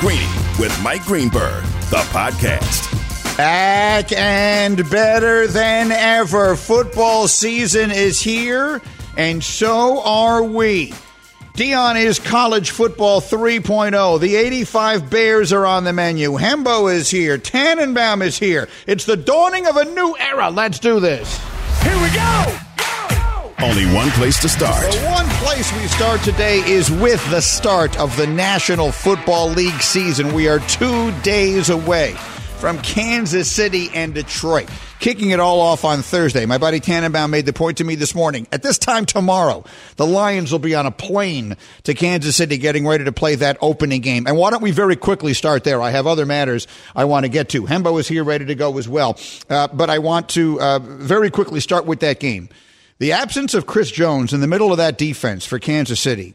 Greeny with Mike Greenberg, the podcast. Back and better than ever. Football season is here, and so are we. Deion is college football 3.0. The 85 Bears are on the menu. Hembo is here. Tannenbaum is here. It's the dawning of a new era. Let's do this. Here we go. Only one place to start. The one place we start today is with the start of the National Football League season. We are two days away from Kansas City and Detroit. Kicking it all off on Thursday. My buddy Tannenbaum made the point to me this morning. At this time tomorrow, the Lions will be on a plane to Kansas City getting ready to play that opening game. And why don't we very quickly start there? I have other matters I want to get to. Hembo is here ready to go as well. Uh, but I want to uh, very quickly start with that game. The absence of Chris Jones in the middle of that defense for Kansas City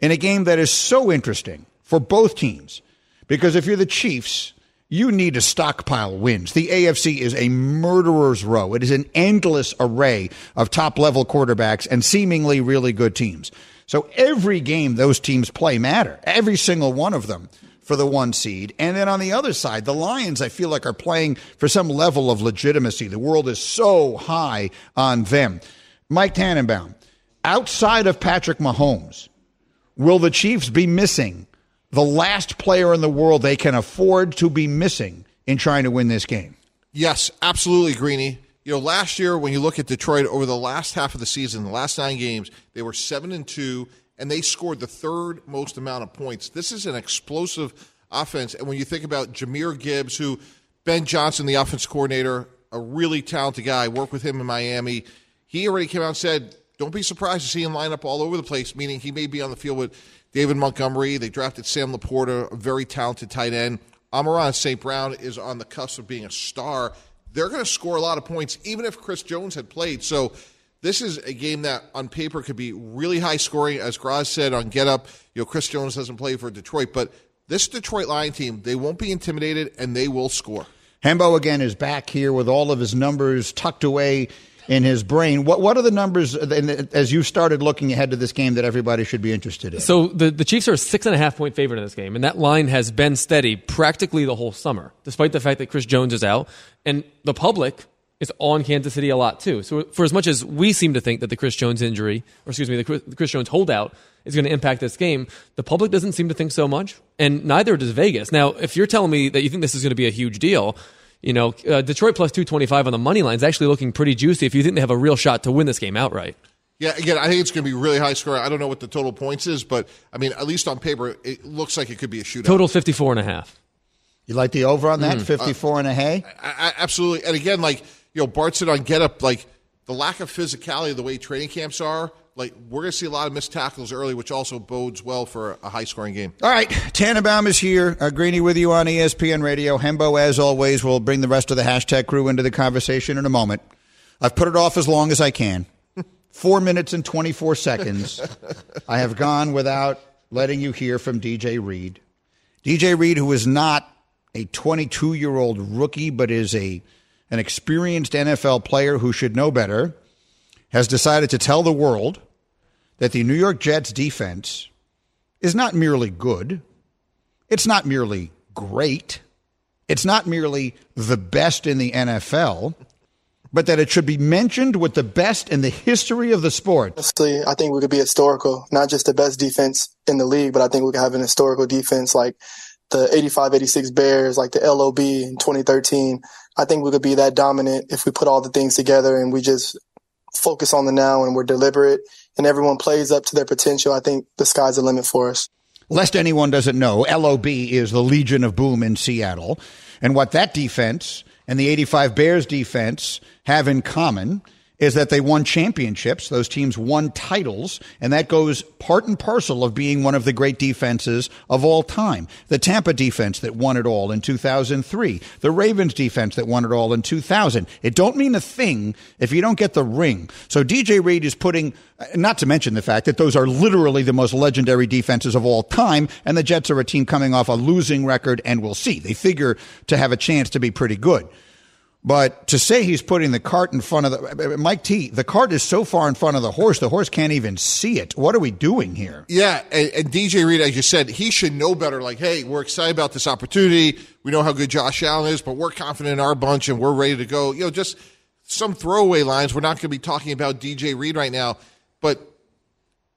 in a game that is so interesting for both teams. Because if you're the Chiefs, you need to stockpile wins. The AFC is a murderer's row. It is an endless array of top level quarterbacks and seemingly really good teams. So every game those teams play matter. Every single one of them for the one seed. And then on the other side, the Lions, I feel like are playing for some level of legitimacy. The world is so high on them. Mike Tannenbaum, outside of Patrick Mahomes, will the Chiefs be missing the last player in the world they can afford to be missing in trying to win this game? Yes, absolutely, Greeny. You know, last year when you look at Detroit over the last half of the season, the last nine games, they were seven and two, and they scored the third most amount of points. This is an explosive offense, and when you think about Jahmyr Gibbs, who Ben Johnson, the offense coordinator, a really talented guy, worked with him in Miami. He already came out and said, "Don't be surprised to see him line up all over the place." Meaning he may be on the field with David Montgomery. They drafted Sam LaPorta, a very talented tight end. Amon-Ra St. Brown is on the cusp of being a star. They're going to score a lot of points, even if Chris Jones had played. So this is a game that on paper could be really high scoring. As Graz said on Get Up, you know, Chris Jones doesn't play for Detroit, but this Detroit Lion team, they won't be intimidated and they will score. Hembo again is back here with all of his numbers tucked away in his brain. What what are the numbers as you started looking ahead to this game that everybody should be interested in? So the, the Chiefs are a six and a half point favorite in this game, and that line has been steady practically the whole summer, despite the fact that Chris Jones is out, and the public is on Kansas City a lot too. So for as much as we seem to think that the Chris Jones injury, or excuse me, the Chris, the Chris Jones holdout is going to impact this game, the public doesn't seem to think so much, and neither does Vegas. Now, if you're telling me that you think this is going to be a huge deal you know, uh, Detroit plus 225 on the money line is actually looking pretty juicy if you think they have a real shot to win this game outright. Yeah, again, I think it's going to be really high score. I don't know what the total points is, but I mean, at least on paper, it looks like it could be a shootout. Total 54 and a half. You like the over on that, mm. 54 uh, and a hay? I, I, absolutely. And again, like, you know, Bart said on Get Up, like, the lack of physicality, of the way training camps are, like we're going to see a lot of missed tackles early, which also bodes well for a high scoring game. All right, Tannenbaum is here. Uh, Greeny with you on ESPN Radio. Hembo, as always, will bring the rest of the hashtag crew into the conversation in a moment. I've put it off as long as I can. Four minutes and 24 seconds. I have gone without letting you hear from DJ Reed. DJ Reed, who is not a 22 year old rookie, but is a an experienced NFL player who should know better has decided to tell the world that the New York Jets defense is not merely good, it's not merely great, it's not merely the best in the NFL, but that it should be mentioned with the best in the history of the sport. Honestly, I think we could be historical, not just the best defense in the league, but I think we could have an historical defense like the 85 86 Bears, like the LOB in 2013. I think we could be that dominant if we put all the things together and we just focus on the now and we're deliberate and everyone plays up to their potential, I think the sky's the limit for us. Lest anyone doesn't know, LOB is the Legion of Boom in Seattle. And what that defense and the 85 Bears defense have in common is that they won championships. Those teams won titles, and that goes part and parcel of being one of the great defenses of all time. The Tampa defense that won it all in 2003, the Ravens defense that won it all in 2000. It don't mean a thing if you don't get the ring. So DJ Reed is putting, not to mention the fact that those are literally the most legendary defenses of all time, and the Jets are a team coming off a losing record, and we'll see. They figure to have a chance to be pretty good. But to say he's putting the cart in front of the Mike T, the cart is so far in front of the horse, the horse can't even see it. What are we doing here? Yeah, and, and DJ Reed, as you said, he should know better. Like, hey, we're excited about this opportunity. We know how good Josh Allen is, but we're confident in our bunch and we're ready to go. You know, just some throwaway lines. We're not going to be talking about DJ Reed right now, but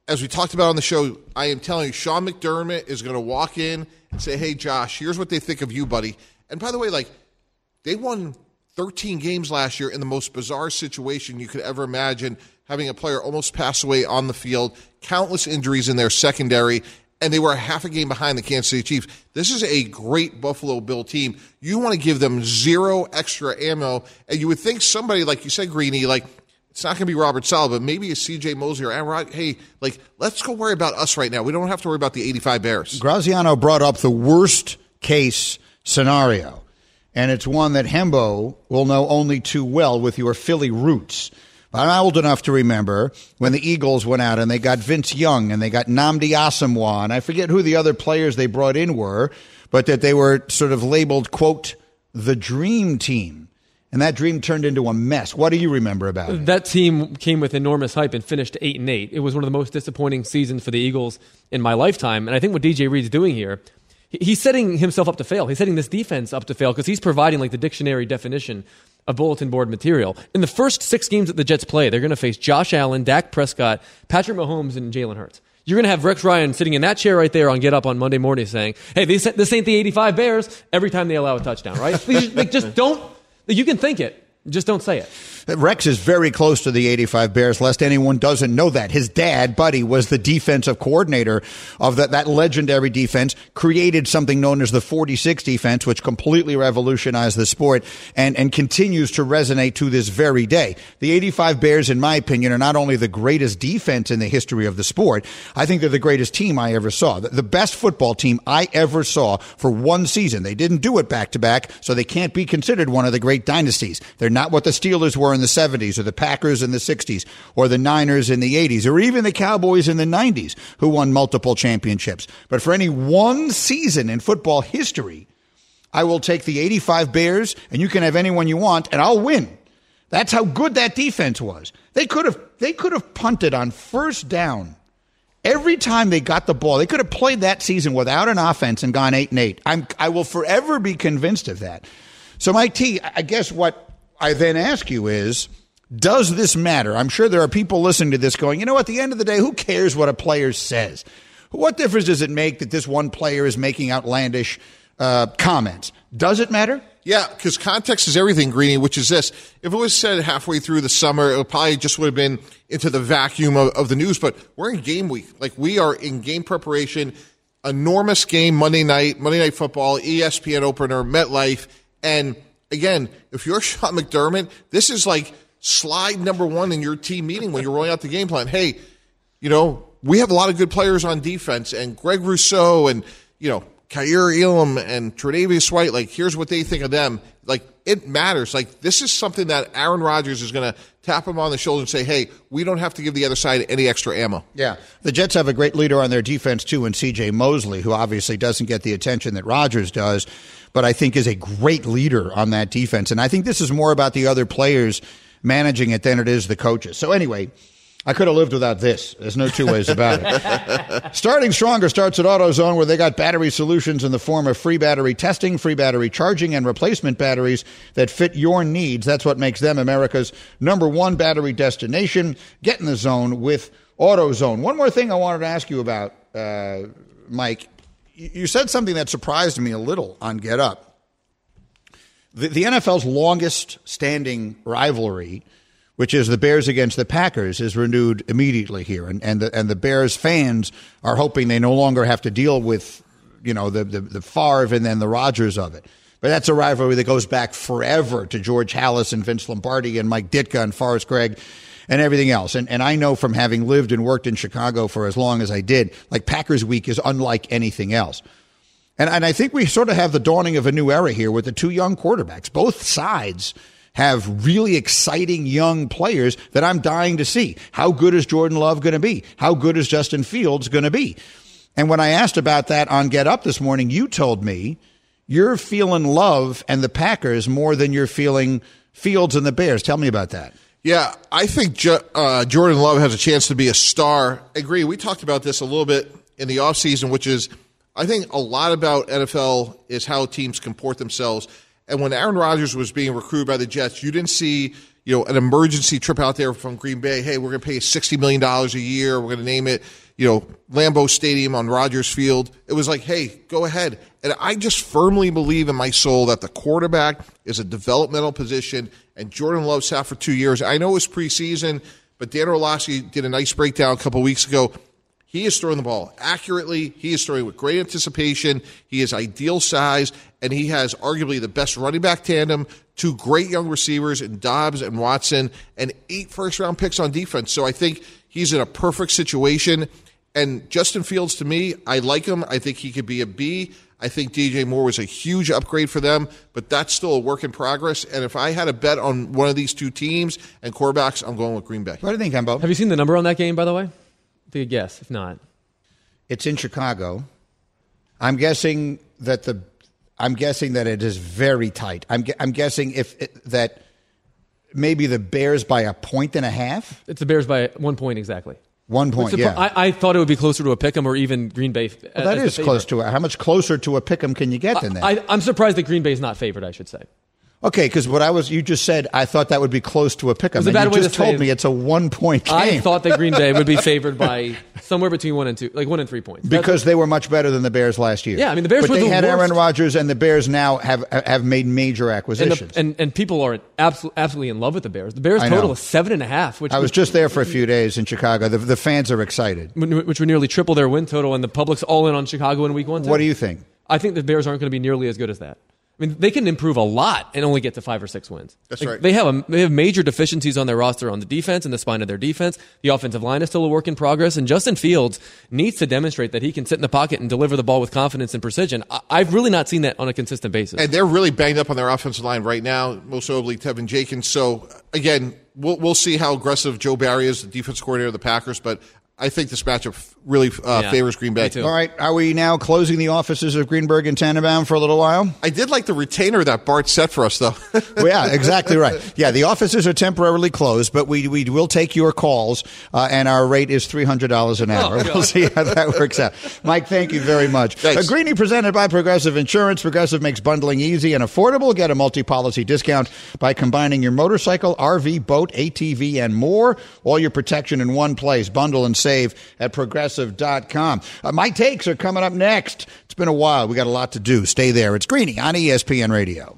as we talked about on the show, I am telling you, Sean McDermott is going to walk in and say, "Hey, Josh, here's what they think of you, buddy." And by the way, like they won 13 games last year in the most bizarre situation you could ever imagine, having a player almost pass away on the field, countless injuries in their secondary, and they were a half a game behind the Kansas City Chiefs. This is a great Buffalo Bill team. You want to give them zero extra ammo, and you would think somebody like you said, Greeny, like it's not going to be Robert Saleh, but maybe a C.J. Mosley or Rod. Hey, like let's go worry about us right now. We don't have to worry about the 85 Bears. Graziano brought up the worst case scenario and it's one that Hembo will know only too well with your Philly roots. But I'm old enough to remember when the Eagles went out and they got Vince Young and they got Nnamdi Asomugha, and I forget who the other players they brought in were, but that they were sort of labeled, quote, the dream team. And that dream turned into a mess. What do you remember about it? That team came with enormous hype and finished eight and eight. It was one of the most disappointing seasons for the Eagles in my lifetime. And I think what DJ Reed's doing here he's setting himself up to fail. He's setting this defense up to fail because he's providing like the dictionary definition of bulletin board material. In the first six games that the Jets play, they're going to face Josh Allen, Dak Prescott, Patrick Mahomes, and Jalen Hurts. You're going to have Rex Ryan sitting in that chair right there on Get Up on Monday morning saying, hey, this, this ain't the 85 Bears every time they allow a touchdown, right? like, just don't, you can think it. Just don't say it. Rex is very close to the 85 Bears, lest anyone doesn't know that. His dad, Buddy, was the defensive coordinator of that, that legendary defense, created something known as the 46 defense, which completely revolutionized the sport and, and continues to resonate to this very day. The 85 Bears, in my opinion, are not only the greatest defense in the history of the sport, I think they're the greatest team I ever saw. The, the best football team I ever saw for one season. They didn't do it back to back, so they can't be considered one of the great dynasties. They're not what the Steelers were in the 70s or the Packers in the 60s or the Niners in the 80s or even the Cowboys in the 90s who won multiple championships. But for any one season in football history, I will take the 85 Bears and you can have anyone you want and I'll win. That's how good that defense was. They could have they could have punted on first down every time they got the ball. They could have played that season without an offense and gone 8 and 8. I'm I will forever be convinced of that. So Mike T, I guess what I then ask you is, does this matter? I'm sure there are people listening to this going, you know, at the end of the day, who cares what a player says? What difference does it make that this one player is making outlandish uh, comments? Does it matter? Yeah, because context is everything, Greeny, which is this. If it was said halfway through the summer, it probably just would have been into the vacuum of, of the news. But we're in game week. Like we are in game preparation. Enormous game Monday night, Monday night football, ESPN opener, MetLife. And again, if you're Sean McDermott, this is like slide number one in your team meeting when you're rolling out the game plan. Hey, you know, we have a lot of good players on defense, and Greg Rousseau and, you know, Kaiir Elam and Tre'Davious White, like, here's what they think of them. Like, it matters. Like, this is something that Aaron Rodgers is going to tap him on the shoulder and say, hey, we don't have to give the other side any extra ammo. Yeah. The Jets have a great leader on their defense, too, in C.J. Mosley, who obviously doesn't get the attention that Rodgers does but I think is a great leader on that defense. And I think this is more about the other players managing it than it is the coaches. So anyway, I could have lived without this. There's no two ways about it. Starting Stronger starts at AutoZone, where they got battery solutions in the form of free battery testing, free battery charging, and replacement batteries that fit your needs. That's what makes them America's number one battery destination. Get in the zone with AutoZone. One more thing I wanted to ask you about, uh, Mike you said something that surprised me a little on Get Up. The, the NFL's longest standing rivalry, which is the Bears against the Packers, is renewed immediately here, and and the and the Bears fans are hoping they no longer have to deal with you know the the, the Favre and then the Rodgers of it. But that's a rivalry that goes back forever to George Halas and Vince Lombardi and Mike Ditka and Forrest Gregg and everything else. And, and I know from having lived and worked in Chicago for as long as I did, like Packers Week is unlike anything else. And, and I think we sort of have the dawning of a new era here with the two young quarterbacks. Both sides have really exciting young players that I'm dying to see. How good is Jordan Love going to be? How good is Justin Fields going to be? And when I asked about that on Get Up this morning, you told me you're feeling Love and the Packers more than you're feeling Fields and the Bears. Tell me about that. Yeah, I think uh, Jordan Love has a chance to be a star. I agree. We talked about this a little bit in the offseason, which is I think a lot about NFL is how teams comport themselves. And when Aaron Rodgers was being recruited by the Jets, you didn't see you know an emergency trip out there from Green Bay. Hey, we're going to pay sixty million dollars a year. We're going to name it you know Lambeau Stadium on Rodgers Field. It was like, hey, go ahead. And I just firmly believe in my soul that the quarterback is a developmental position, and Jordan Love sat for two years. I know it was preseason, but Dan Orlovsky did a nice breakdown a couple weeks ago. He is throwing the ball accurately. He is throwing with great anticipation. He is ideal size, and he has arguably the best running back tandem, two great young receivers in Doubs and Watson, and eight first round picks on defense. So I think he's in a perfect situation. And Justin Fields, to me, I like him. I think he could be a B. I think DJ Moore was a huge upgrade for them, but that's still a work in progress. And if I had a bet on one of these two teams and quarterbacks, I'm going with Green Bay. What do you think, Hembo? Have you seen the number on that game, by the way? Take a guess. If not, it's in Chicago. I'm guessing that the. I'm guessing that it is very tight. I'm. I'm guessing if it, that maybe the Bears by a point and a half. It's the Bears by one point exactly. One point, yeah. I, I, thought it would be closer to a pick'em or even Green Bay. Well, that is close to it. How much closer to a pick'em can you get than that? I, am surprised that Green Bay is not favored. I should say. Okay, because what I was you just said, I thought that would be close to a pick 'em. And you just told me it's a one point game. I thought that Green Bay would be favored by somewhere between one and two, like one and three points. Because they were much better than the Bears last year. Yeah, I mean the Bears. But they the had worst. Aaron Rodgers, and the Bears now have have made major acquisitions. And, the, and, and people are absolutely absolutely in love with the Bears. The Bears total is seven and a half. Which I was just there for a few days in Chicago. The, the fans are excited, which would nearly triple their win total, and the public's all in on Chicago in Week One. Too. What do you think? I think the Bears aren't going to be nearly as good as that. I mean, they can improve a lot and only get to five or six wins. That's like, right. They have a, they have major deficiencies on their roster on the defense and the spine of their defense. The offensive line is still a work in progress, and Justin Fields needs to demonstrate that he can sit in the pocket and deliver the ball with confidence and precision. I, have really not seen that on a consistent basis. And they're really banged up on their offensive line right now, most notably Teven Jenkins. So again, we'll we'll see how aggressive Joe Barry is, the defense coordinator of the Packers, but I think this matchup really uh, yeah, favors Green Bay. All right, are we now closing the offices of Greenberg and Tannenbaum for a little while? I did like the retainer that Bart set for us, though. well, yeah, exactly right. Yeah, the offices are temporarily closed, but we we will take your calls, uh, and our rate is three hundred dollars an hour. Oh, we'll see how that works out. Mike, thank you very much. Thanks. A Greeny presented by Progressive Insurance. Progressive makes bundling easy and affordable. Get a multi-policy discount by combining your motorcycle, RV, boat, ATV, and more. All your protection in one place. Bundle and save at progressive.com. Uh, my takes are coming up next. It's been a while. We got a lot to do. Stay there. It's Greeny on ESPN Radio.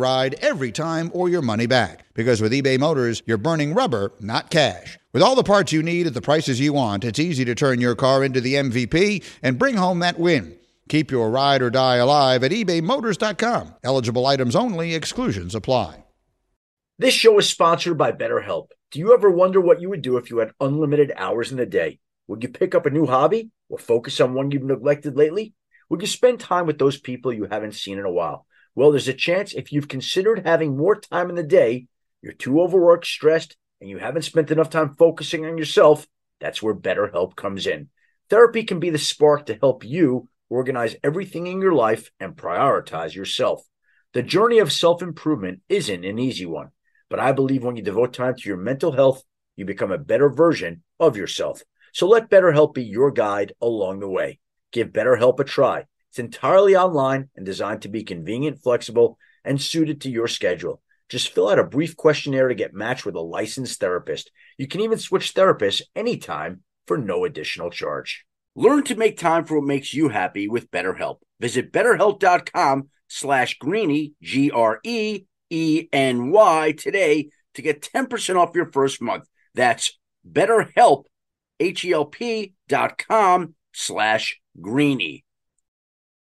ride every time or your money back. Because with eBay Motors, you're burning rubber, not cash. With all the parts you need at the prices you want, it's easy to turn your car into the MVP and bring home that win. Keep your ride or die alive at ebaymotors.com. Eligible items only, exclusions apply. This show is sponsored by BetterHelp. Do you ever wonder what you would do if you had unlimited hours in the day? Would you pick up a new hobby or focus on one you've neglected lately? Would you spend time with those people you haven't seen in a while? Well, there's a chance if you've considered having more time in the day, you're too overworked, stressed, and you haven't spent enough time focusing on yourself, that's where BetterHelp comes in. Therapy can be the spark to help you organize everything in your life and prioritize yourself. The journey of self improvement isn't an easy one, but I believe when you devote time to your mental health, you become a better version of yourself. So let BetterHelp be your guide along the way. Give BetterHelp a try. It's entirely online and designed to be convenient, flexible, and suited to your schedule. Just fill out a brief questionnaire to get matched with a licensed therapist. You can even switch therapists anytime for no additional charge. Learn to make time for what makes you happy with BetterHelp. Visit betterhelp.com slash greeny, G-R-E-E-N-Y today to get 10% off your first month. That's betterhelp, H-E-L-P dot com slash greeny.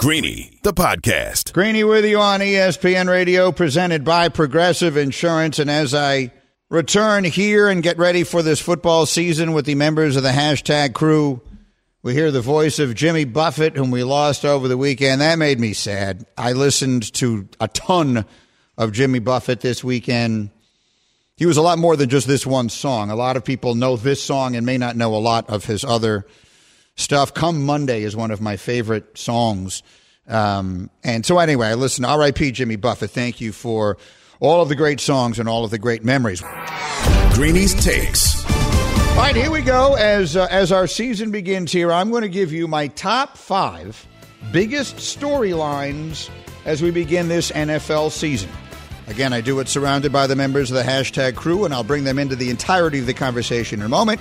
Greeny, the podcast. Greeny with you on ESPN Radio, presented by Progressive Insurance. And as I return here and get ready for this football season with the members of the hashtag crew, we hear the voice of Jimmy Buffett, whom we lost over the weekend. That made me sad. I listened to a ton of Jimmy Buffett this weekend. He was a lot more than just this one song. A lot of people know this song and may not know a lot of his other stuff. Come Monday is one of my favorite songs. Um, and so, anyway, listen. R.I.P. Jimmy Buffett. Thank you for all of the great songs and all of the great memories. Greeny's Takes. All right, here we go. As uh, as our season begins here, I'm going to give you my top five biggest storylines as we begin this NFL season. Again, I do it surrounded by the members of the hashtag crew, and I'll bring them into the entirety of the conversation in a moment.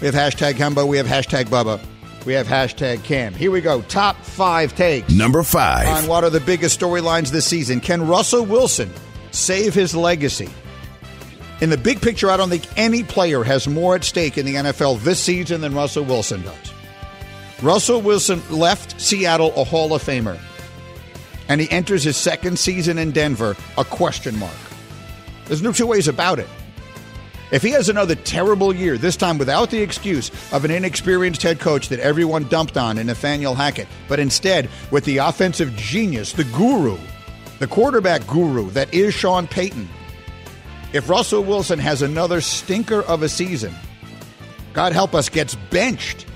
We have hashtag Hembo, we have hashtag Bubba, we have hashtag Cam. Here we go. Top five takes Number five. on what are the biggest storylines this season. Can Russell Wilson save his legacy? In the big picture, I don't think any player has more at stake in the NFL this season than Russell Wilson does. Russell Wilson left Seattle a Hall of Famer, and he enters his second season in Denver a question mark. There's no two ways about it. If he has another terrible year, this time without the excuse of an inexperienced head coach that everyone dumped on in Nathaniel Hackett, but instead with the offensive genius, the guru, the quarterback guru that is Sean Payton, if Russell Wilson has another stinker of a season, God help us, gets benched,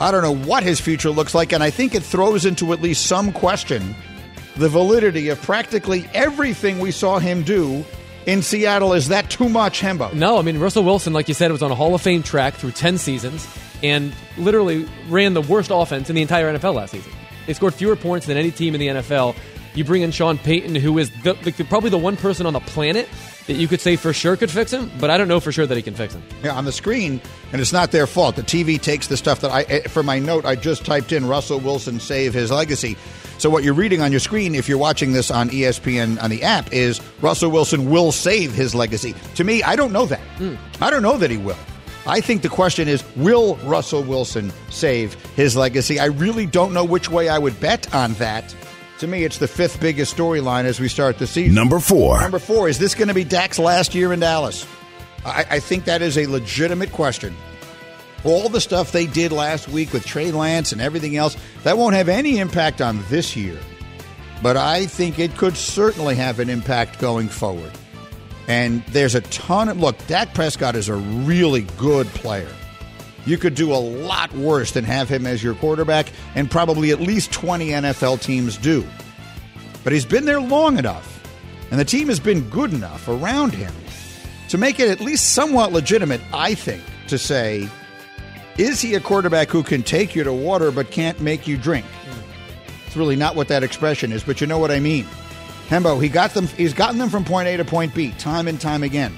I don't know what his future looks like, and I think it throws into at least some question the validity of practically everything we saw him do in Seattle. Is that too much, Hembo? No, I mean Russell Wilson, like you said, was on a Hall of Fame track through ten seasons and literally ran the worst offense in the entire NFL last season. They scored fewer points than any team in the NFL. You bring in Sean Payton, who is the, the, probably the one person on the planet that you could say for sure could fix him, but I don't know for sure that he can fix him. Yeah, on the screen, and it's not their fault. The TV takes the stuff that I, eh, for my note, I just typed in Russell Wilson save his legacy. So what you're reading on your screen, if you're watching this on ESPN on the app, is Russell Wilson will save his legacy. To me, I don't know that. I don't know that he will. I think the question is, will Russell Wilson save his legacy? I really don't know which way I would bet on that. To me, it's the fifth biggest storyline as we start the season. Number four. Number four, is this going to be Dak's last year in Dallas? I, I think that is a legitimate question. All the stuff they did last week with Trey Lance and everything else, that won't have any impact on this year. But I think it could certainly have an impact going forward. And there's a ton of look, Dak Prescott is a really good player. You could do a lot worse than have him as your quarterback, and probably at least 20 NFL teams do. But he's been there long enough, and the team has been good enough around him to make it at least somewhat legitimate, I think, to say, is he a quarterback who can take you to water but can't make you drink? It's really not what that expression is, but you know what I mean. Hembo, he got them he's gotten them from point A to point B time and time again.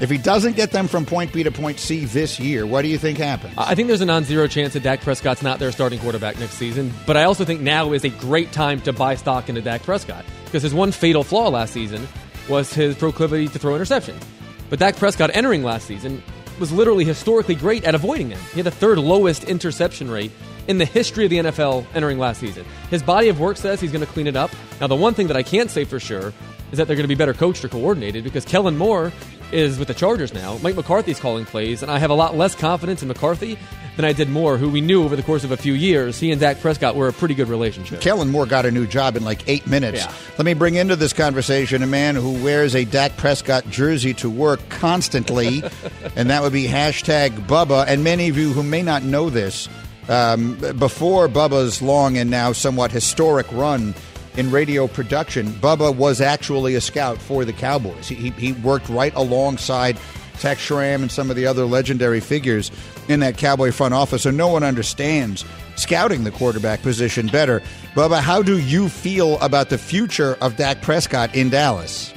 If he doesn't get them from point B to point C this year, what do you think happens? I think there's a non-zero chance that Dak Prescott's not their starting quarterback next season, but I also think now is a great time to buy stock into Dak Prescott because his one fatal flaw last season was his proclivity to throw interceptions. But Dak Prescott entering last season was literally historically great at avoiding them. He had the third lowest interception rate in the history of the NFL entering last season. His body of work says he's going to clean it up. Now, the one thing that I can't say for sure is that they're going to be better coached or coordinated because Kellen Moore is with the Chargers now. Mike McCarthy's calling plays, and I have a lot less confidence in McCarthy than I did Moore, who we knew over the course of a few years, he and Dak Prescott were a pretty good relationship. Kellen Moore got a new job in like eight minutes. Yeah. Let me bring into this conversation a man who wears a Dak Prescott jersey to work constantly, and that would be hashtag Bubba. And many of you who may not know this, um, before Bubba's long and now somewhat historic run in radio production, Bubba was actually a scout for the Cowboys. He, he, worked right alongside Tex Schramm and some of the other legendary figures in that Cowboy front office, so no one understands scouting the quarterback position better. Bubba, how do you feel about the future of Dak Prescott in Dallas?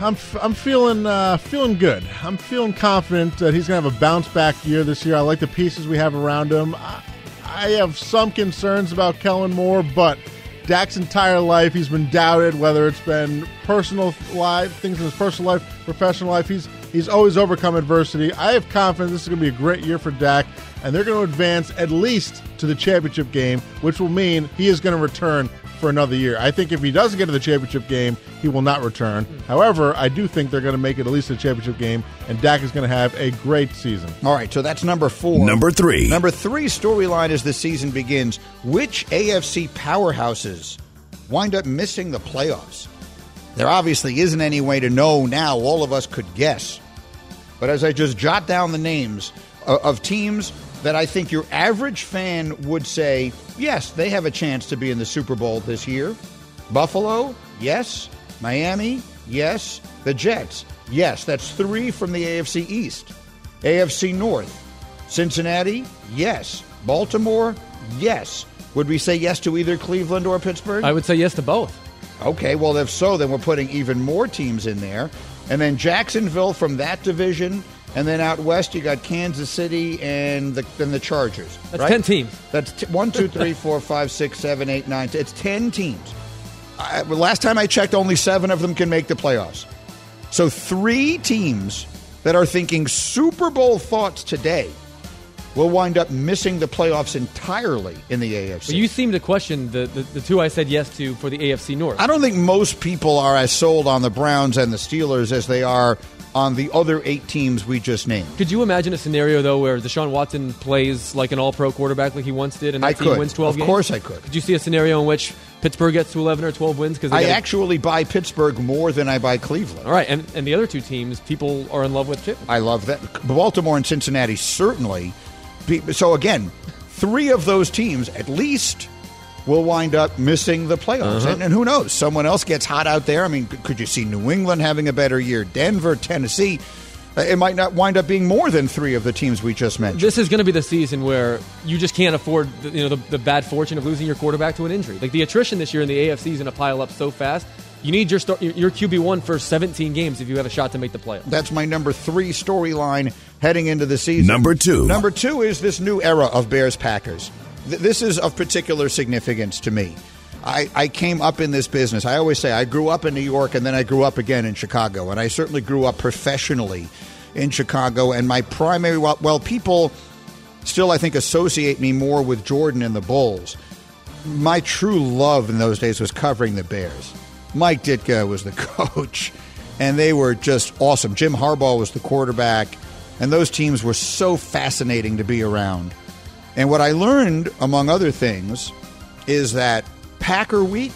I'm, I'm feeling uh, feeling good. I'm feeling confident that he's going to have a bounce back year this year. I like the pieces we have around him. I, I have some concerns about Kellen Moore, but Dak's entire life he's been doubted, whether it's been personal life, things in his personal life, professional life. He's he's always overcome adversity. I have confidence this is going to be a great year for Dak, and they're going to advance at least to the championship game, which will mean he is going to return for another year. I think if he doesn't get to the championship game, he will not return. However, I do think they're going to make it at least a championship game, and Dak is going to have a great season. All right, so that's number four. Number three. Number three storyline as the season begins which AFC powerhouses wind up missing the playoffs? There obviously isn't any way to know now. All of us could guess. But as I just jot down the names of, of teams that I think your average fan would say, yes, they have a chance to be in the Super Bowl this year. Buffalo, yes. Miami, yes. The Jets, yes. That's three from the AFC East. AFC North, Cincinnati, yes. Baltimore, yes. Would we say yes to either Cleveland or Pittsburgh? I would say yes to both. Okay, well, if so, then we're putting even more teams in there. And then Jacksonville from that division. And then out west, you got Kansas City and the, then the Chargers. That's right? 10 teams. That's t- one, two, three, four, five, six, seven, eight, nine. T- it's 10 teams. I, last time I checked, only seven of them can make the playoffs. So three teams that are thinking Super Bowl thoughts today will wind up missing the playoffs entirely in the AFC. But you seem to question the, the, the two I said yes to for the AFC North. I don't think most people are as sold on the Browns and the Steelers as they are on the other eight teams we just named. Could you imagine a scenario though where Deshaun Watson plays like an All-Pro quarterback like he once did, and that I team could. wins twelve Of games? course I could. Could you see a scenario in which Pittsburgh gets to eleven or twelve wins? Because I actually buy Pittsburgh more than I buy Cleveland. all right, and and the other two teams people are in love with too. I love that. Baltimore and Cincinnati certainly. Be- So again, three of those teams at least will wind up missing the playoffs. And, and who knows? Someone else gets hot out there. I mean, could you see New England having a better year? Denver, Tennessee. Uh, It might not wind up being more than three of the teams we just mentioned. This is going to be the season where you just can't afford the, you know the, the bad fortune of losing your quarterback to an injury. Like the attrition this year in the AFC is going to pile up so fast. You need your start, your- your QB one for 17 games if you have a shot to make the playoffs. That's my number three storyline heading into the season. Number two. Number two is this new era of Bears Packers. Th- This is of particular significance to me. I, I came up in this business. I always say I grew up in New York and then I grew up again in Chicago. And I certainly grew up professionally in Chicago. And my primary, well, well people still, I think, associate me more with Jordan and the Bulls. My true love in those days was covering the Bears. Mike Ditka was the coach, and they were just awesome. Jim Harbaugh was the quarterback, and those teams were so fascinating to be around. And what I learned, among other things, is that Packer Week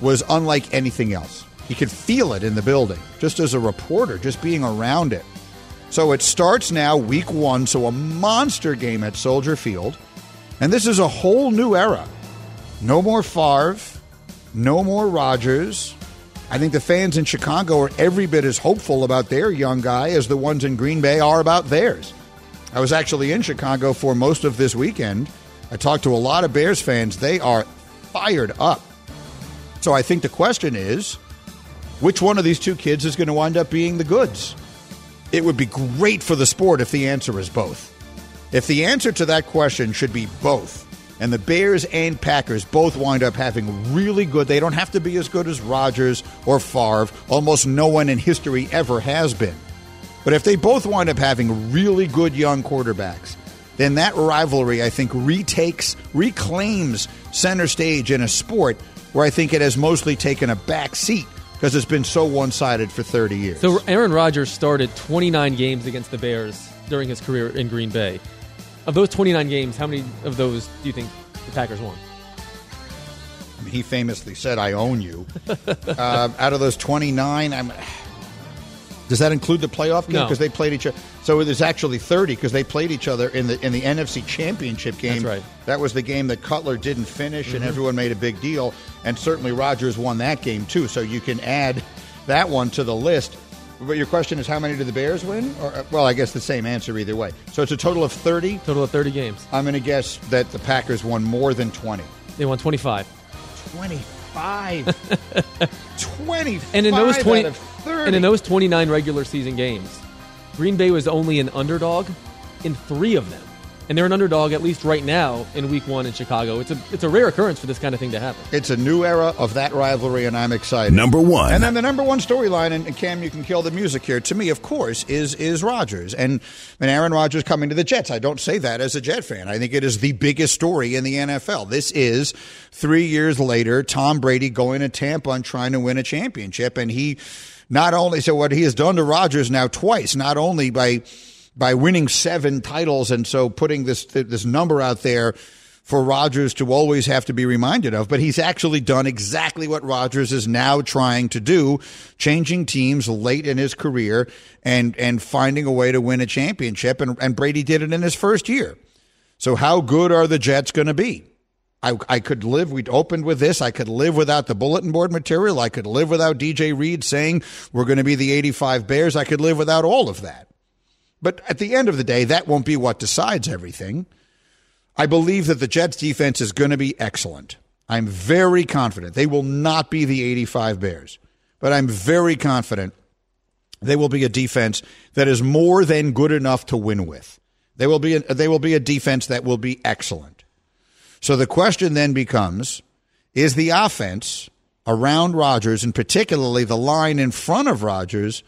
was unlike anything else. You could feel it in the building, just as a reporter, just being around it. So it starts now, week one, so a monster game at Soldier Field. And this is a whole new era. No more Favre, no more Rodgers. I think the fans in Chicago are every bit as hopeful about their young guy as the ones in Green Bay are about theirs. I was actually in Chicago for most of this weekend. I talked to a lot of Bears fans. They are fired up. So I think the question is which one of these two kids is going to wind up being the goods? It would be great for the sport if the answer is both. If the answer to that question should be both, and the Bears and Packers both wind up having really good, they don't have to be as good as Rodgers or Favre. Almost no one in history ever has been. But if they both wind up having really good young quarterbacks, then that rivalry, I think, retakes, reclaims center stage in a sport where I think it has mostly taken a back seat because it's been so one sided for 30 years. So Aaron Rodgers started 29 games against the Bears during his career in Green Bay. Of those 29 games, how many of those do you think the Packers won? he famously said, "I own you." uh, out of those 29, I'm. Does that include the playoff game? No. Because they played each other. So there's actually 30 because they played each other in the in the NFC Championship game. That's right. That was the game that Cutler didn't finish, and everyone made a big deal. And certainly Rodgers won that game too. So you can add that one to the list. But your question is, how many did the Bears win? Or, uh, well, I guess the same answer either way. So it's a total of 30. Total of 30 games. I'm going to guess that the Packers won more than 20. They won 25. 25. 25 And in those 20 out of 30. and in those 29 regular season games, Green Bay was only an underdog in 3 of them. And they're an underdog at least right now in week 1 in Chicago. It's a it's a rare occurrence for this kind of thing to happen. It's a new era of that rivalry, and I'm excited. Number one. And then the number one storyline, and and Cam, you can kill the music here. To me, of course, is is Rodgers and and Aaron Rodgers coming to the Jets. I don't say that as a Jet fan. I think it is the biggest story in the NFL. This is three years later, Tom Brady going to Tampa and trying to win a championship, and he not only so what he has done to Rodgers now twice, not only by by winning seven titles and so putting this this number out there for Rodgers to always have to be reminded of, but he's actually done exactly what Rodgers is now trying to do, changing teams late in his career and and finding a way to win a championship and, and Brady did it in his first year. So how good are the Jets going to be? I, I could live, we'd opened with this. I could live without the bulletin board material. I could live without DJ Reed saying we're going to be the 85 Bears. I could live without all of that. But at the end of the day, that won't be what decides everything. I believe that the Jets defense is going to be excellent. I'm very confident. They will not be the 85 Bears, but I'm very confident they will be a defense that is more than good enough to win with. They will be a, they will be a defense that will be excellent. So the question then becomes is the offense around Rodgers and particularly the line in front of Rodgers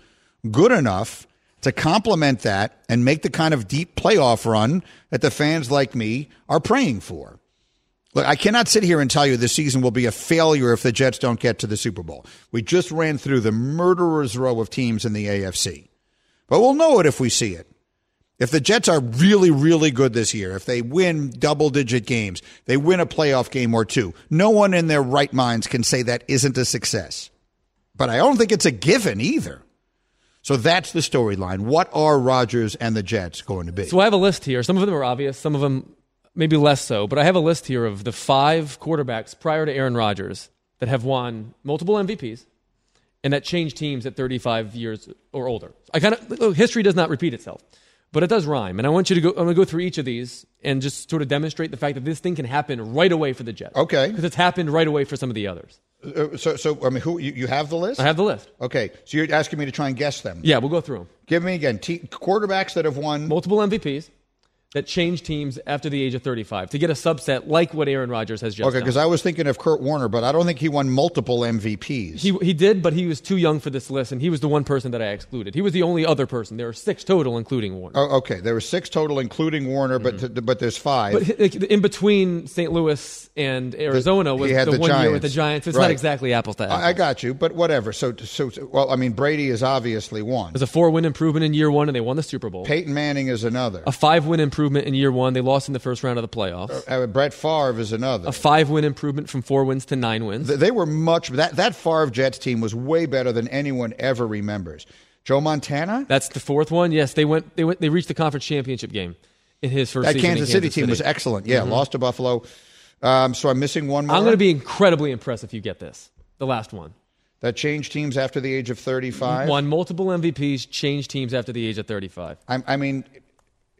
good enough to complement that and make the kind of deep playoff run that the fans like me are praying for. Look, I cannot sit here and tell you this season will be a failure if the Jets don't get to the Super Bowl. We just ran through the murderer's row of teams in the AFC. But we'll know it if we see it. If the Jets are really, really good this year, if they win double digit games, they win a playoff game or two, no one in their right minds can say that isn't a success. But I don't think it's a given either. So that's the storyline. What are Rodgers and the Jets going to be? So I have a list here. Some of them are obvious, some of them maybe less so. But I have a list here of the five quarterbacks prior to Aaron Rodgers that have won multiple MVPs and that changed teams at 35 years or older. I kind of history does not repeat itself, but it does rhyme. And I want you to go. I'm going to go through each of these and just sort of demonstrate the fact that this thing can happen right away for the Jets. Okay. because it's happened right away for some of the others. Uh, so, so I mean, who you, you have the list? I have the list. Okay, so you're asking me to try and guess them. Yeah, we'll go through them. Give me again t- quarterbacks that have won. Multiple MVPs that change teams after the age of 35 to get a subset like what Aaron Rodgers has just Okay, because I was thinking of Kurt Warner, but I don't think he won multiple MVPs. He, he did, but he was too young for this list, and he was the one person that I excluded. He was the only other person. There were six total, including Warner. oh, okay, there were six total, including Warner, but th- but there's five. Mm-hmm. But in between St. Louis and Arizona was the, the one year with the Giants. Giants. It's Right. not exactly apples to apples. I, I got you, but whatever. So, so, so- well, I mean, Brady is obviously one. There's a four win improvement in year one, and they won the Super Bowl. Peyton Manning is another. A five win improvement in year one. They lost in the first round of the playoffs. Uh, Brett Favre is another. A five win improvement from four wins to nine wins. Th- they were much that that Favre Jets team was way better than anyone ever remembers. Joe Montana, That's the fourth one. Yes, they went. They went. They reached the conference championship game in his first that season. in Kansas City Kansas team was excellent. Yeah, lost to Buffalo. Um, so I'm missing one more. I'm going to be incredibly impressed if you get this. The last one. that changed teams after the age of 35. Won multiple MVPs, changed teams after the age of 35. I, I mean,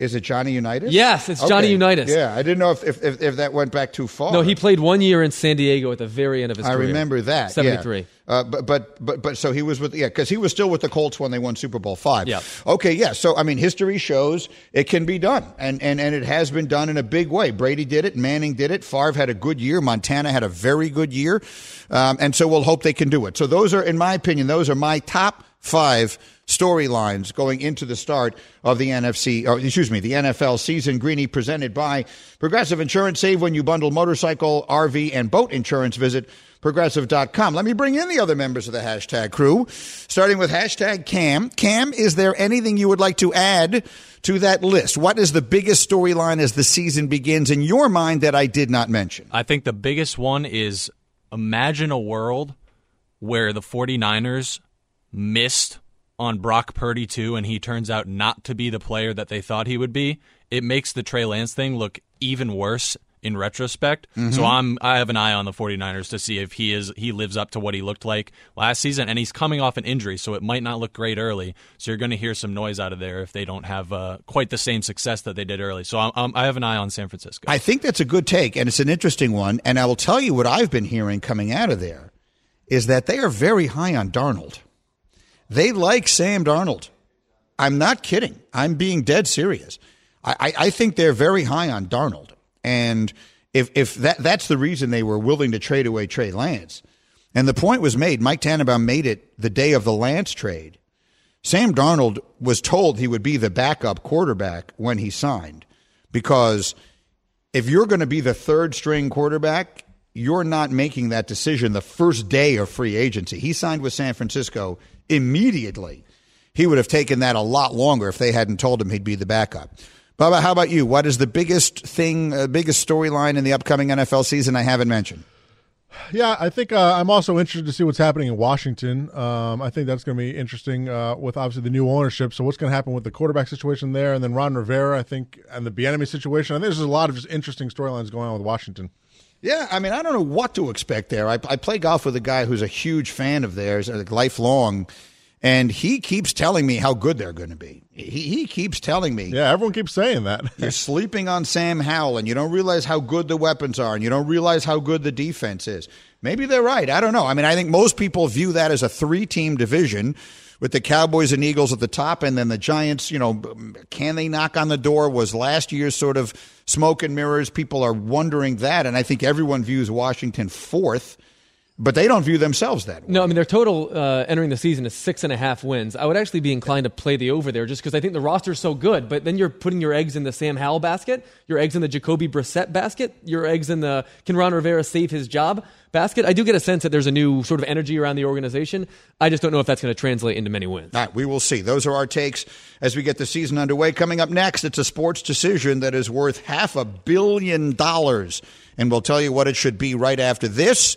is it Johnny Unitas? Yes, it's Johnny Unitas. Yeah, I didn't know if, if, if, if that went back too far. No, he played one year in San Diego at the very end of his I career. I remember that. yeah. 73. Uh, but but but but so he was with yeah because he was still with the Colts when they won Super Bowl five. Yeah. Okay. Yeah. So I mean, history shows it can be done, and and and it has been done in a big way. Brady did it. Manning did it. Favre had a good year. Montana had a very good year, um, and so we'll hope they can do it. So those are, in my opinion, those are my top five storylines going into the start of the NFC, or excuse me, the NFL season. Greeny presented by Progressive Insurance. Save when you bundle motorcycle, RV, and boat insurance. Visit progressive.com. Let me bring in the other members of the hashtag crew, starting with hashtag Cam. Cam, is there anything you would like to add to that list? What is the biggest storyline as the season begins in your mind that I did not mention? I think the biggest one is imagine a world where the 49ers missed on Brock Purdy too, and he turns out not to be the player that they thought he would be. It makes the Trey Lance thing look even worse in retrospect. Mm-hmm. So I'm I have an eye on the 49ers to see if he is he lives up to what he looked like last season and he's coming off an injury so it might not look great early. So you're going to hear some noise out of there if they don't have uh, quite the same success that they did early. So I'm, I'm, I have an eye on San Francisco. I think that's a good take and it's an interesting one and I will tell you what I've been hearing coming out of there is that they are very high on Darnold. They like Sam Darnold. I'm not kidding. I'm being dead serious. I, I think they're very high on Darnold. And if if that that's the reason they were willing to trade away Trey Lance. And the point was made, Mike Tannenbaum made it the day of the Lance trade. Sam Darnold was told he would be the backup quarterback when he signed because if you're going to be the third string quarterback, you're not making that decision the first day of free agency. He signed with San Francisco immediately. He would have taken that a lot longer if they hadn't told him he'd be the backup. Bubba, how about you? What is the biggest thing, uh, biggest storyline in the upcoming NFL season I haven't mentioned? Yeah, I think uh, I'm also interested to see what's happening in Washington. Um, I think that's going to be interesting uh, with obviously the new ownership. So what's going to happen with the quarterback situation there, and then Ron Rivera, I think, and the Bieniemy situation. I think there's a lot of just interesting storylines going on with Washington. Yeah, I mean, I don't know what to expect there. I, I play golf with a guy who's a huge fan of theirs, like lifelong, and he keeps telling me how good they're going to be. He, he keeps telling me. Yeah, everyone keeps saying that. you're sleeping on Sam Howell, and you don't realize how good the weapons are, and you don't realize how good the defense is. Maybe they're right. I don't know. I mean, I think most people view that as a three team division with the Cowboys and Eagles at the top, and then the Giants, you know, can they knock on the door? Was last year's sort of smoke and mirrors. People are wondering that, and I think everyone views Washington fourth but they don't view themselves that way. No, I mean their total uh, entering the season is six and a half wins. I would actually be inclined to play the over there just because I think the roster is so good. But then you're putting your eggs in the Sam Howell basket, your eggs in the Jacoby Brissett basket, your eggs in the can Ron Rivera save his job basket. I do get a sense that there's a new sort of energy around the organization. I just don't know if that's going to translate into many wins. All right, we will see. Those are our takes as we get the season underway. Coming up next, it's a sports decision that is worth half a billion dollars, and we'll tell you what it should be right after this.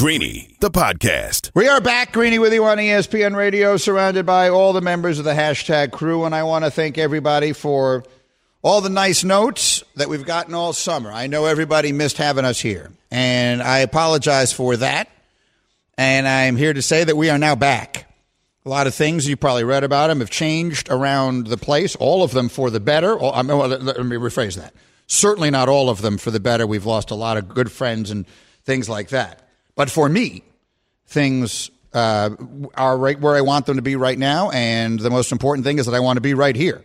Greeny, the podcast. We are back, Greeny, with you on ESPN Radio, surrounded by all the members of the hashtag crew. And I want to thank everybody for all the nice notes that we've gotten all summer. I know everybody missed having us here, and I apologize for that. And I'm here to say that we are now back. A lot of things you probably read about them have changed around the place, all of them for the better. Let me rephrase that. Certainly not all of them for the better. We've lost a lot of good friends and things like that. But for me, things uh, are right where I want them to be right now. And the most important thing is that I want to be right here.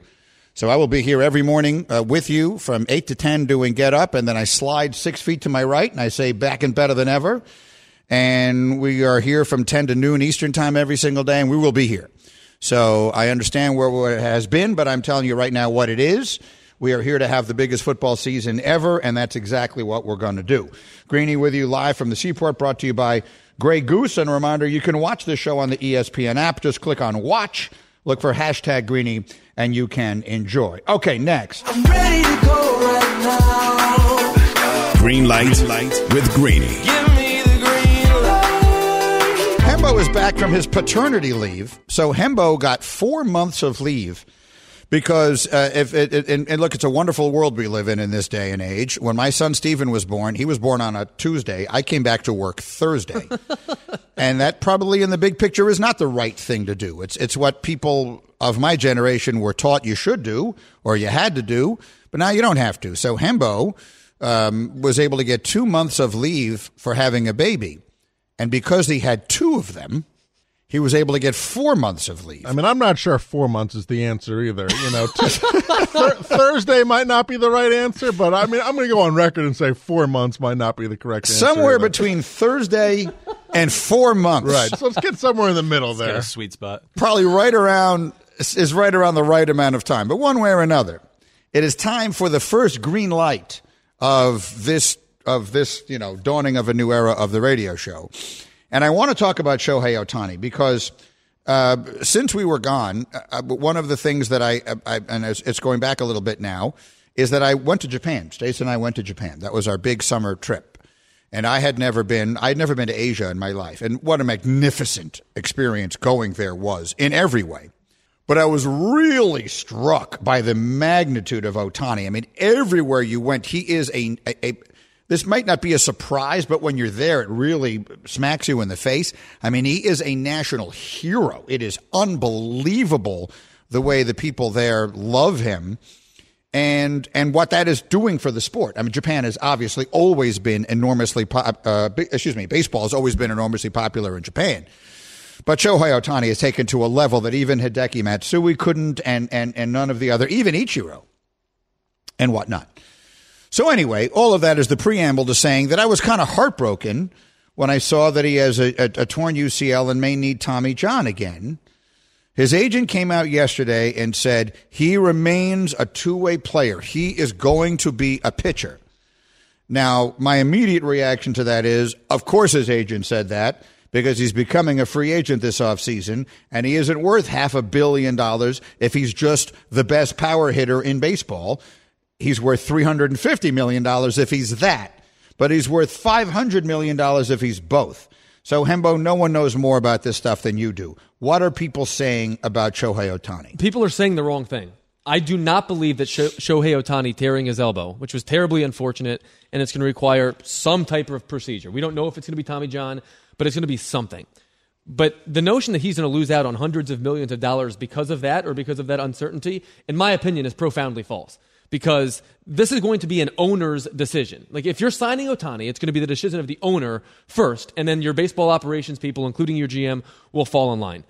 So I will be here every morning uh, with you from 8 to 10 doing Get Up. And then I slide six feet to my right and I say back and better than ever. And we are here from 10 to noon Eastern time every single day. And we will be here. So I understand where it has been, but I'm telling you right now what it is. We are here to have the biggest football season ever, and that's exactly what we're going to do. Greeny with you live from the Seaport, brought to you by Grey Goose. And a reminder, you can watch this show on the ESPN app. Just click on watch, look for hashtag Greeny, and you can enjoy. Okay, next. Green light, with Greeny. Hembo is back from his paternity leave. So Hembo got four months of leave because uh, if it, it, and, and look, it's a wonderful world we live in in this day and age. When my son Stephen was born, he was born on a Tuesday. I came back to work Thursday, and that probably in the big picture is not the right thing to do. It's it's what people of my generation were taught you should do or you had to do, but now you don't have to. So Hembo um, was able to get two months of leave for having a baby, and because he had two of them he was able to get four months of leave. I mean, I'm not sure four months is the answer either. You know, th- Thursday might not be the right answer, but I mean, I'm going to go on record and say four months might not be the correct answer. Somewhere either. between Thursday and four months. Right. So let's get somewhere in the middle Got there. a sweet spot. Probably right around is right around the right amount of time. But one way or another, it is time for the first green light of this of this, you know, dawning of a new era of the radio show. And I want to talk about Shohei Ohtani because uh, since we were gone, uh, one of the things that I, I and it's, it's going back a little bit now, is that I went to Japan. Stace and I went to Japan. That was our big summer trip. And I had never been, I'd never been to Asia in my life. And what a magnificent experience going there was in every way. But I was really struck by the magnitude of Ohtani. I mean, everywhere you went, he is a, a, a this might not be a surprise, but when you're there, it really smacks you in the face. I mean, he is a national hero. It is unbelievable the way the people there love him and and what that is doing for the sport. I mean, Japan has obviously always been enormously, po- uh, excuse me, baseball has always been enormously popular in Japan. But Shohei Ohtani has taken to a level that even Hideki Matsui couldn't, and and and none of the other, even Ichiro, and whatnot. So anyway, all of that is the preamble to saying that I was kind of heartbroken when I saw that he has a, a, a torn UCL and may need Tommy John again. His agent came out yesterday and said he remains a two way player. He is going to be a pitcher. Now, my immediate reaction to that is, of course, his agent said that because he's becoming a free agent this offseason and he isn't worth half a billion dollars if he's just the best power hitter in baseball. He's worth $350 million if he's that, but he's worth $500 million if he's both. So, Hembo, no one knows more about this stuff than you do. What are people saying about Shohei Ohtani? People are saying the wrong thing. I do not believe that Sho- Shohei Ohtani tearing his elbow, which was terribly unfortunate, and it's going to require some type of procedure. We don't know if it's going to be Tommy John, but it's going to be something. But the notion that he's going to lose out on hundreds of millions of dollars because of that or because of that uncertainty, in my opinion, is profoundly false. Because this is going to be an owner's decision. Like, if you're signing Ohtani, it's going to be the decision of the owner first, and then your baseball operations people, including your GM, will fall in line.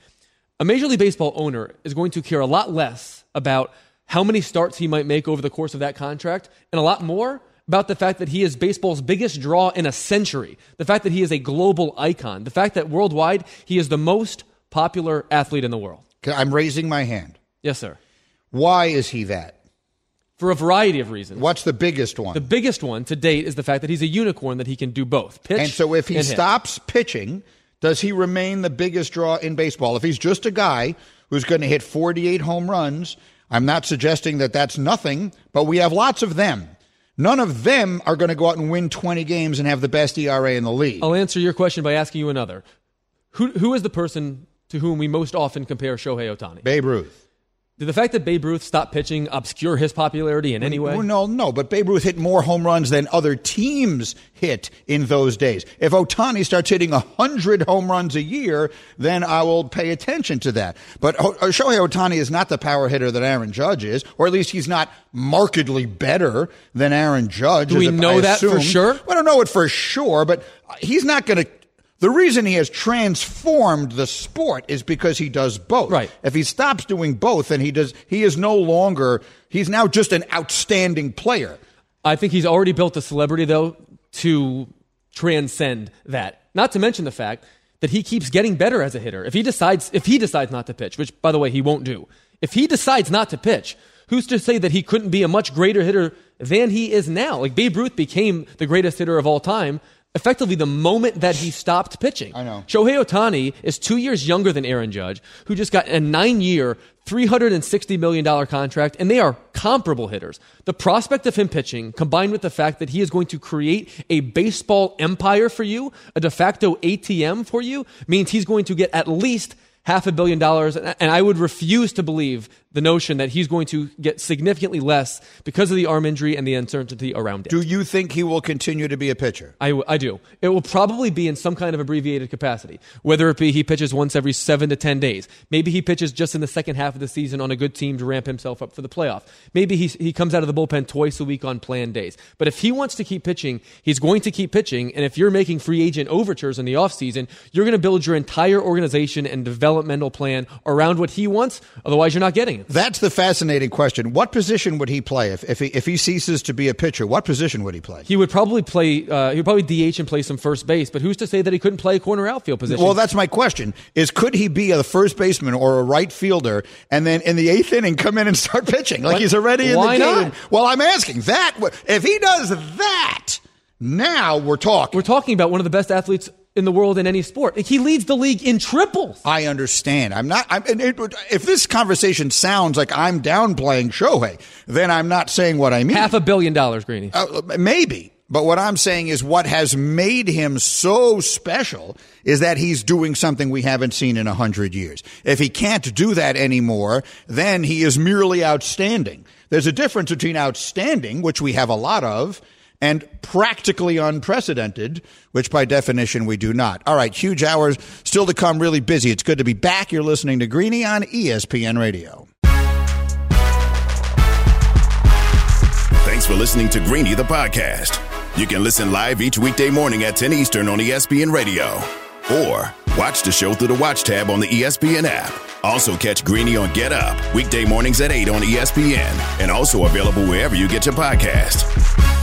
A Major League Baseball owner is going to care a lot less about how many starts he might make over the course of that contract, and a lot more about the fact that he is baseball's biggest draw in a century, the fact that he is a global icon, the fact that worldwide he is the most popular athlete in the world. I'm raising my hand. Yes, sir. Why is he that? For a variety of reasons. What's the biggest one? The biggest one to date is the fact that he's a unicorn that he can do both pitch. and so if he and hit. stops pitching, does he remain the biggest draw in baseball? If he's just a guy who's going to hit 48 home runs, I'm not suggesting that that's nothing, but we have lots of them. None of them are going to go out and win 20 games and have the best ERA in the league. I'll answer your question by asking you another. Who, who is the person to whom we most often compare Shohei Ohtani? Babe Ruth. Did the fact that Babe Ruth stopped pitching obscure his popularity in any way? No, no, but Babe Ruth hit more home runs than other teams hit in those days. If Ohtani starts hitting 100 home runs a year, then I will pay attention to that. But uh, Shohei Ohtani is not the power hitter that Aaron Judge is, or at least he's not markedly better than Aaron Judge. Do we know that for sure? I don't know it for sure, but he's not going to the reason he has transformed the sport is because he does both. Right. If he stops doing both, then he does. He is no longer. He's now just an outstanding player. I think he's already built a celebrity though to transcend that. Not to mention the fact that he keeps getting better as a hitter. If he decides, if he decides not to pitch, which by the way he won't do, if he decides not to pitch, who's to say that he couldn't be a much greater hitter than he is now? Like Babe Ruth became the greatest hitter of all time effectively the moment that he stopped pitching. I know. Shohei Ohtani is two years younger than Aaron Judge, who just got a nine year, $360 million contract, and they are comparable hitters. The prospect of him pitching, combined with the fact that he is going to create a baseball empire for you, a de facto ATM for you, means he's going to get at least half a billion dollars. And I would refuse to believe the notion that he's going to get significantly less because of the arm injury and the uncertainty around it. Do you think he will continue to be a pitcher? I, I do. It will probably be in some kind of abbreviated capacity, whether it be he pitches once every seven to 10 days. Maybe he pitches just in the second half of the season on a good team to ramp himself up for the playoff. Maybe he, he comes out of the bullpen twice a week on planned days. But if he wants to keep pitching, he's going to keep pitching. And if you're making free agent overtures in the offseason, you're going to build your entire organization and developmental plan around what he wants. Otherwise, you're not getting it. That's the fascinating question. What position would he play if, if, he, if he ceases to be a pitcher? What position would he play? He would probably play. Uh, he would probably DH and play some first base. But who's to say that he couldn't play a corner outfield position? Well, that's my question: is could he be a first baseman or a right fielder, and then in the eighth inning come in and start pitching like What? he's already in Why the game? not? Well, I'm asking that. If he does that, now we're talking. We're talking about one of the best athletes in the world in any sport. He leads the league in triples. I understand. I'm not. I'm, and it, if this conversation sounds like I'm downplaying Shohei, then I'm not saying what I mean. Half a billion dollars, Greeny. Uh, maybe. But what I'm saying is what has made him so special is that he's doing something we haven't seen in a hundred years. If he can't do that anymore, then he is merely outstanding. There's a difference between outstanding, which we have a lot of, and practically unprecedented, which by definition we do not. All right, huge hours still to come, really busy. It's good to be back. You're listening to Greeny on ESPN Radio. Thanks for listening to Greeny the podcast. You can listen live each weekday morning at 10 Eastern on ESPN Radio. Or watch the show through the Watch tab on the ESPN app. Also catch Greeny on Get Up, weekday mornings at 8 on ESPN, and also available wherever you get your podcast.